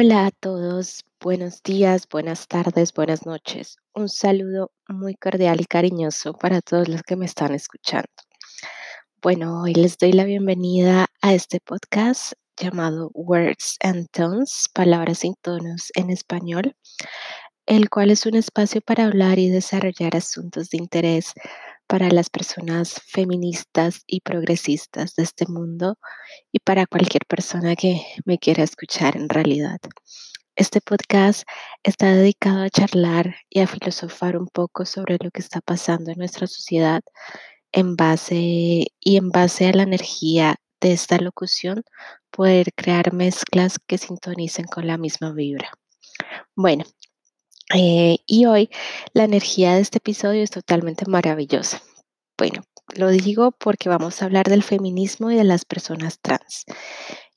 Hola a todos, buenos días, buenas tardes, buenas noches. Un saludo muy cordial y cariñoso para todos los que me están escuchando. Bueno, hoy les doy la bienvenida a este podcast llamado Words and Tones, palabras sin tonos en español, el cual es un espacio para hablar y desarrollar asuntos de interés para las personas feministas y progresistas de este mundo y para cualquier persona que me quiera escuchar en realidad. Este podcast está dedicado a charlar y a filosofar un poco sobre lo que está pasando en nuestra sociedad en base y en base a la energía de esta locución poder crear mezclas que sintonicen con la misma vibra. Bueno, eh, y hoy la energía de este episodio es totalmente maravillosa. Bueno, lo digo porque vamos a hablar del feminismo y de las personas trans.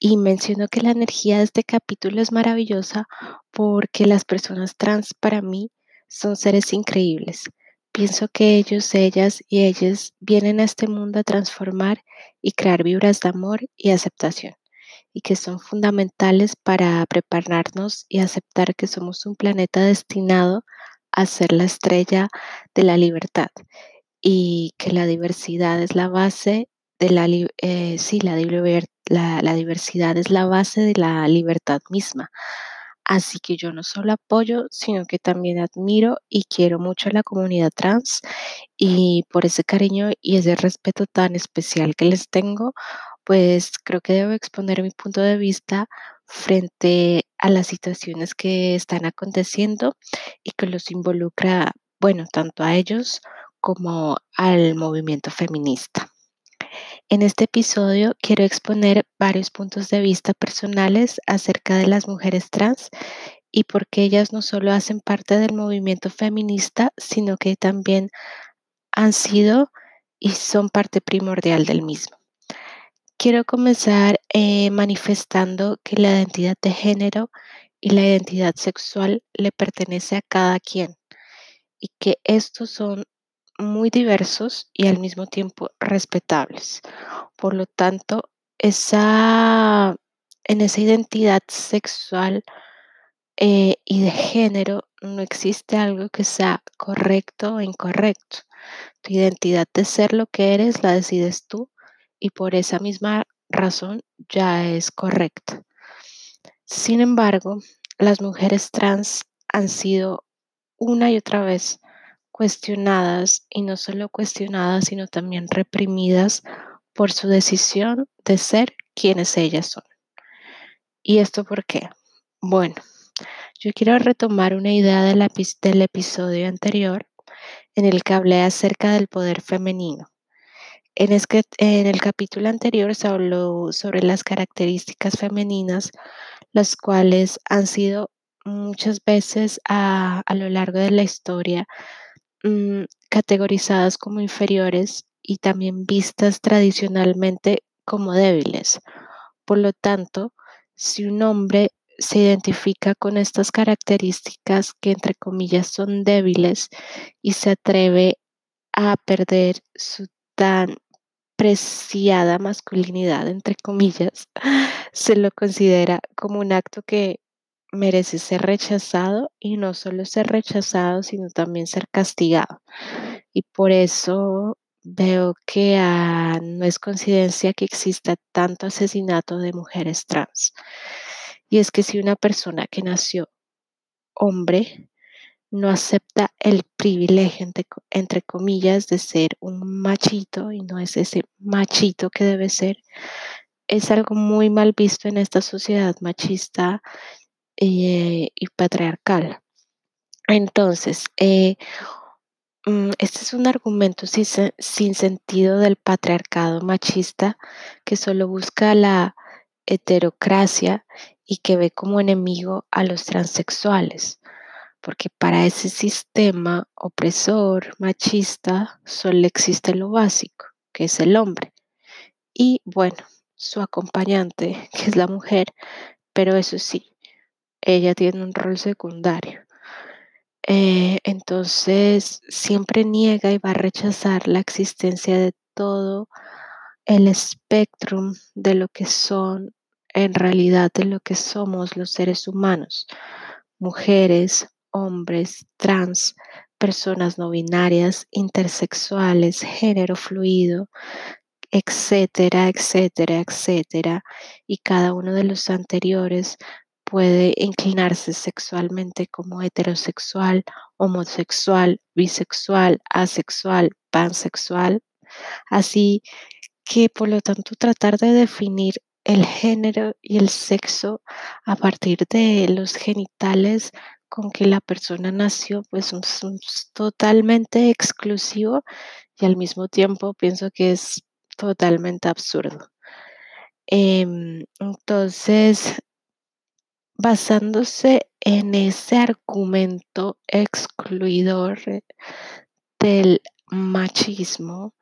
Y menciono que la energía de este capítulo es maravillosa porque las personas trans para mí son seres increíbles. Pienso que ellos, ellas y ellas vienen a este mundo a transformar y crear vibras de amor y aceptación y que son fundamentales para prepararnos y aceptar que somos un planeta destinado a ser la estrella de la libertad y que la diversidad es la base de la, eh, sí, la, diversidad es la base de la libertad misma. Así que yo no solo apoyo, sino que también admiro y quiero mucho a la comunidad trans y por ese cariño y ese respeto tan especial que les tengo, pues creo que debo exponer mi punto de vista frente a las situaciones que están aconteciendo y que los involucra, bueno, tanto a ellos como al movimiento feminista. En este episodio quiero exponer varios puntos de vista personales acerca de las mujeres trans y por qué ellas no solo hacen parte del movimiento feminista, sino que también han sido y son parte primordial del mismo. Quiero comenzar eh, manifestando que la identidad de género y la identidad sexual le pertenece a cada quien y que estos son muy diversos y al mismo tiempo respetables. Por lo tanto, esa, en esa identidad sexual eh, y de género no existe algo que sea correcto o incorrecto. Tu identidad de ser lo que eres la decides tú y por esa misma razón ya es correcta. Sin embargo, las mujeres trans han sido una y otra vez cuestionadas y no solo cuestionadas, sino también reprimidas por su decisión de ser quienes ellas son. ¿Y esto por qué? Bueno, yo quiero retomar una idea del episodio anterior en el que hablé acerca del poder femenino. En, el capítulo anterior se habló sobre las características femeninas, las cuales han sido muchas veces a, a lo largo de la historia Mm, categorizadas como inferiores y también vistas tradicionalmente como débiles. Por lo tanto, si un hombre se identifica con estas características que entre comillas son débiles y se atreve a perder su tan preciada masculinidad, entre comillas, se lo considera como un acto que merece ser rechazado y no solo ser rechazado, sino también ser castigado. Y por eso veo que ah, no es coincidencia que exista tanto asesinato de mujeres trans. Y es que si una persona que nació hombre no acepta el privilegio, entre, entre comillas, de ser un machito y no es ese machito que debe ser, es algo muy mal visto en esta sociedad machista eh, y patriarcal. Entonces, eh, mm, este es un argumento sin, sin, sentido del patriarcado machista que solo busca la heterocracia y que ve como enemigo a los transexuales, porque para ese sistema opresor machista solo existe lo básico, que es el hombre, y bueno, su acompañante, que es la mujer, pero eso sí, ella tiene un rol secundario. Eh, entonces, siempre niega y va a rechazar la existencia de todo el espectro de lo que son en realidad de lo que somos los seres humanos, mujeres, hombres, trans, personas no binarias, intersexuales, género fluido, etcétera, etcétera, etcétera. Y cada uno de los anteriores puede inclinarse sexualmente como heterosexual, homosexual, bisexual, asexual, pansexual. Así que por lo tanto tratar de definir el género y el sexo a partir de los genitales con que la persona nació, pues es totalmente exclusivo y al mismo tiempo pienso que es totalmente absurdo. Em, entonces, basándose en ese argumento excluidor del machismo,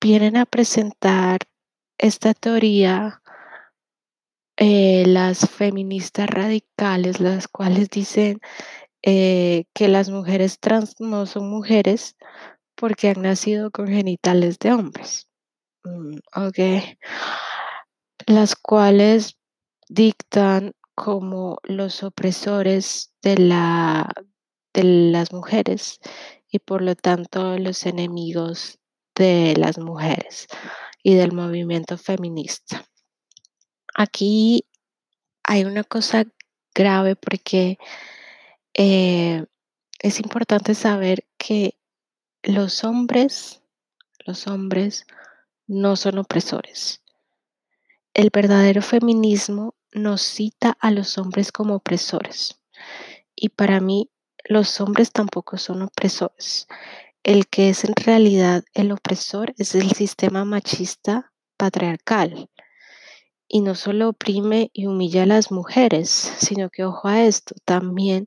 vienen a presentar esta teoría eh, las feministas radicales, las cuales dicen eh, que las mujeres trans no son mujeres porque han nacido con genitales de hombres. Mm, ok. Las cuales dictan como los opresores de, la, de las mujeres y por lo tanto los enemigos de las mujeres y del movimiento feminista. Aquí hay una cosa grave porque eh, es importante saber que los hombres, los hombres no son opresores. El verdadero feminismo nos cita a los hombres como opresores. Y para mí, los hombres tampoco son opresores. El que es en realidad el opresor es el sistema machista patriarcal. Y no solo oprime y humilla a las mujeres, sino que, ojo a esto, también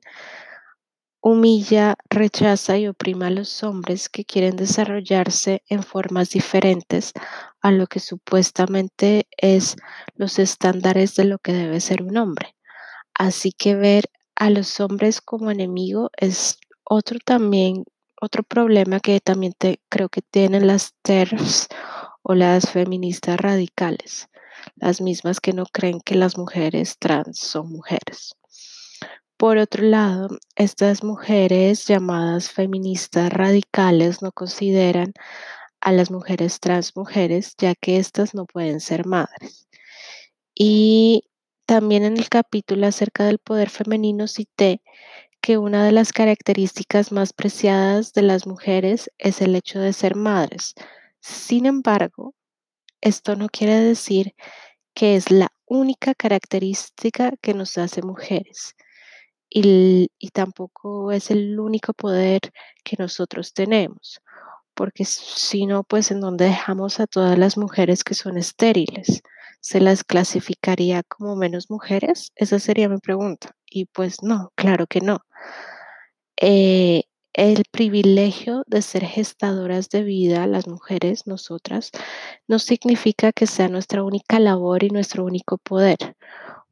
humilla, rechaza y oprime a los hombres que quieren desarrollarse en formas diferentes a lo que supuestamente es los estándares de lo que debe ser un hombre. Así que ver a los hombres como enemigo es otro también otro problema que también creo que tienen las TERFs o las feministas radicales, las mismas que no creen que las mujeres trans son mujeres. Por otro lado, estas mujeres llamadas feministas radicales no consideran a las mujeres trans mujeres, ya que éstas no pueden ser madres. Y también en el capítulo acerca del poder femenino cité que una de las características más preciadas de las mujeres es el hecho de ser madres. Sin embargo, esto no quiere decir que es la única característica que nos hace mujeres y, tampoco es el único poder que nosotros tenemos, porque si no, pues en donde dejamos a todas las mujeres que son estériles, ¿se las clasificaría como menos mujeres? Esa sería mi pregunta. Y pues no, claro que no. Eh, el privilegio de ser gestadoras de vida, las mujeres, nosotras, no significa que sea nuestra única labor y nuestro único poder,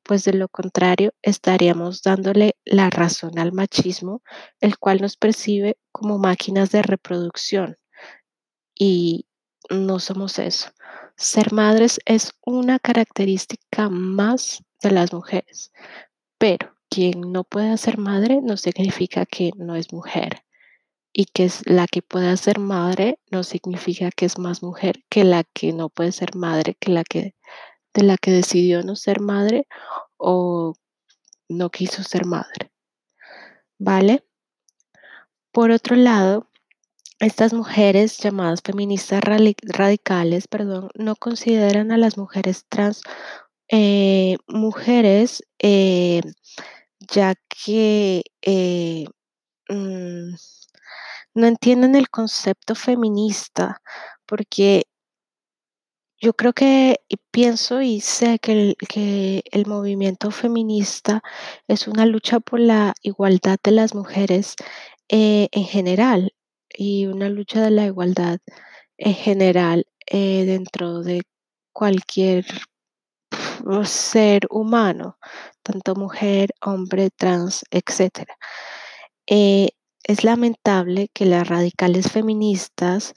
pues de lo contrario estaríamos dándole la razón al machismo, el cual nos percibe como máquinas de reproducción. Y no somos eso. Ser madres es una característica más de las mujeres, pero quien no pueda ser madre no significa que no es mujer. Y que es la que pueda ser madre no significa que es más mujer que la que no puede ser madre, que la que de la que decidió no ser madre o no quiso ser madre. ¿Vale? Por otro lado, estas mujeres llamadas feministas radicales, perdón, no consideran a las mujeres trans eh, mujeres eh, ya que eh, mm, no entienden el concepto feminista, porque yo creo que pienso y sé que el, que el movimiento feminista es una lucha por la igualdad de las mujeres eh, en general y una lucha de la igualdad en general eh, dentro de cualquier ser humano, tanto mujer, hombre, trans, etc. es lamentable que las radicales feministas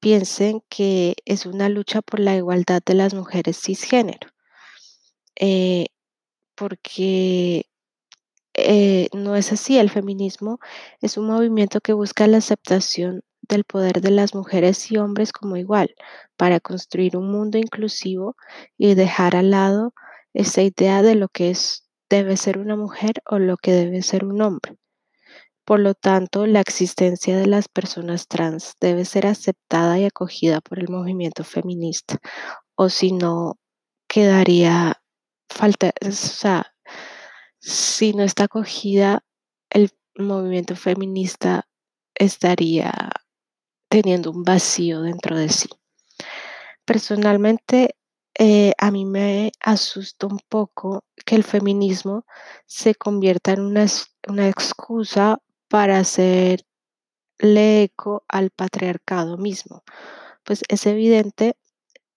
piensen que es una lucha por la igualdad de las mujeres cisgénero. eh, porque eh, no es así. El feminismo es un movimiento que busca la aceptación del poder de las mujeres y hombres como igual, para construir un mundo inclusivo y dejar al lado esa idea de lo que es, debe ser una mujer o lo que debe ser un hombre. Por lo tanto, la existencia de las personas trans debe ser aceptada y acogida por el movimiento feminista, o si no, quedaría falta, o sea, si no está acogida, el movimiento feminista estaría teniendo un vacío dentro de sí. Personalmente, eh, a mí me asusta un poco que el feminismo se convierta en una, una excusa para hacerle eco al patriarcado mismo. Pues es evidente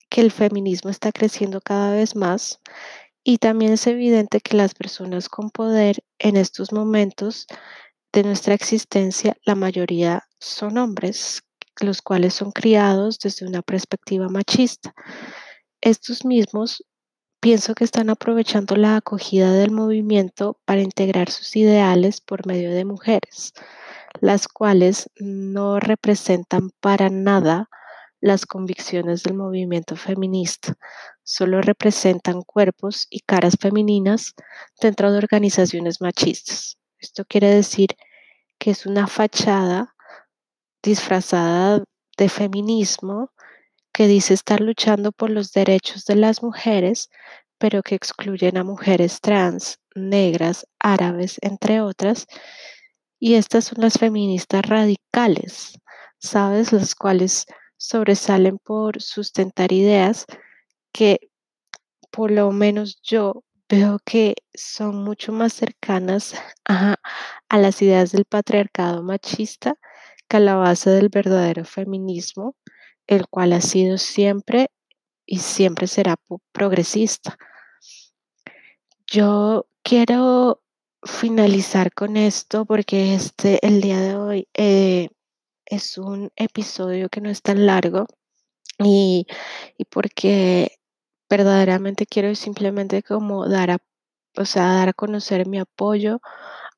que el feminismo está creciendo cada vez más y también es evidente que las personas con poder en estos momentos de nuestra existencia, la mayoría son hombres, los cuales son criados desde una perspectiva machista. Estos mismos pienso que están aprovechando la acogida del movimiento para integrar sus ideales por medio de mujeres, las cuales no representan para nada las convicciones del movimiento feminista, solo representan cuerpos y caras femeninas dentro de organizaciones machistas. Esto quiere decir que es una fachada disfrazada de feminismo que dice estar luchando por los derechos de las mujeres, pero que excluyen a mujeres trans, negras, árabes, entre otras. Y estas son las feministas radicales, ¿sabes? Las cuales sobresalen por sustentar ideas que por lo menos yo veo que son mucho más cercanas a, las ideas del patriarcado machista que a la base del verdadero feminismo, el cual ha sido siempre y siempre será progresista. Yo quiero finalizar con esto porque este, el día de hoy eh, es un episodio que no es tan largo y, y porque verdaderamente quiero simplemente como dar a, o sea, dar a conocer mi apoyo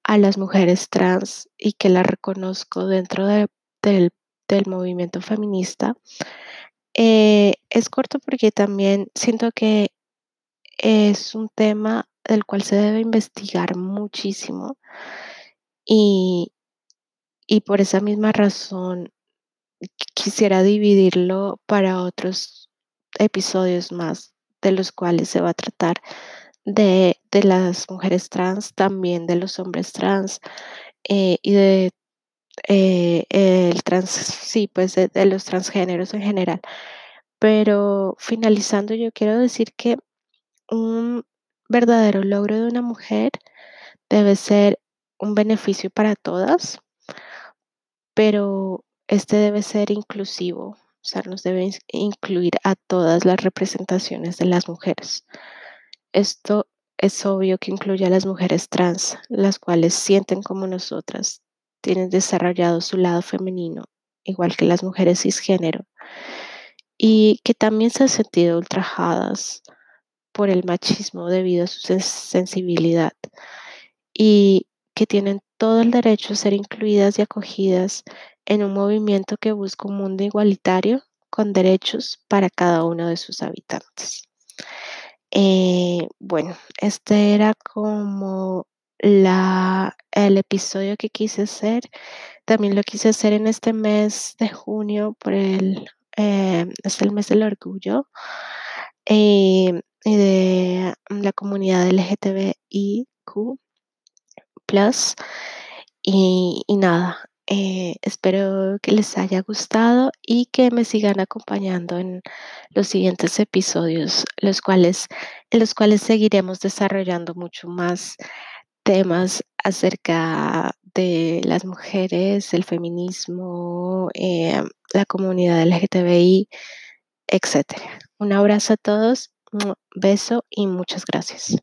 a las mujeres trans y que la reconozco dentro del, del, movimiento feminista. Eh, es corto porque también siento que es un tema del cual se debe investigar muchísimo y, y por esa misma razón quisiera dividirlo para otros episodios más de los cuales se va a tratar de, las mujeres trans, también de los hombres trans eh, y de eh, el trans, sí, pues de, de, los transgéneros en general. Pero finalizando, yo quiero decir que un verdadero logro de una mujer debe ser un beneficio para todas, pero este debe ser inclusivo, o sea, nos debe incluir a todas las representaciones de las mujeres. Esto es obvio que incluye a las mujeres trans, las cuales sienten como nosotras, tienen desarrollado su lado femenino, igual que las mujeres cisgénero, y que también se han sentido ultrajadas por el machismo debido a su sensibilidad y que tienen todo el derecho a ser incluidas y acogidas en un movimiento que busca un mundo igualitario con derechos para cada uno de sus habitantes. Eh, bueno, este era como la, el episodio que quise hacer. También lo quise hacer en este mes de junio por el, eh, es el mes del orgullo eh, y de la comunidad LGTBIQ. Y, y nada, eh, espero que les haya gustado y que me sigan acompañando en los siguientes episodios, los cuales, en los cuales seguiremos desarrollando mucho más temas acerca de las mujeres, el feminismo, eh, la comunidad LGTBI, etc. Un abrazo a todos, beso y muchas gracias.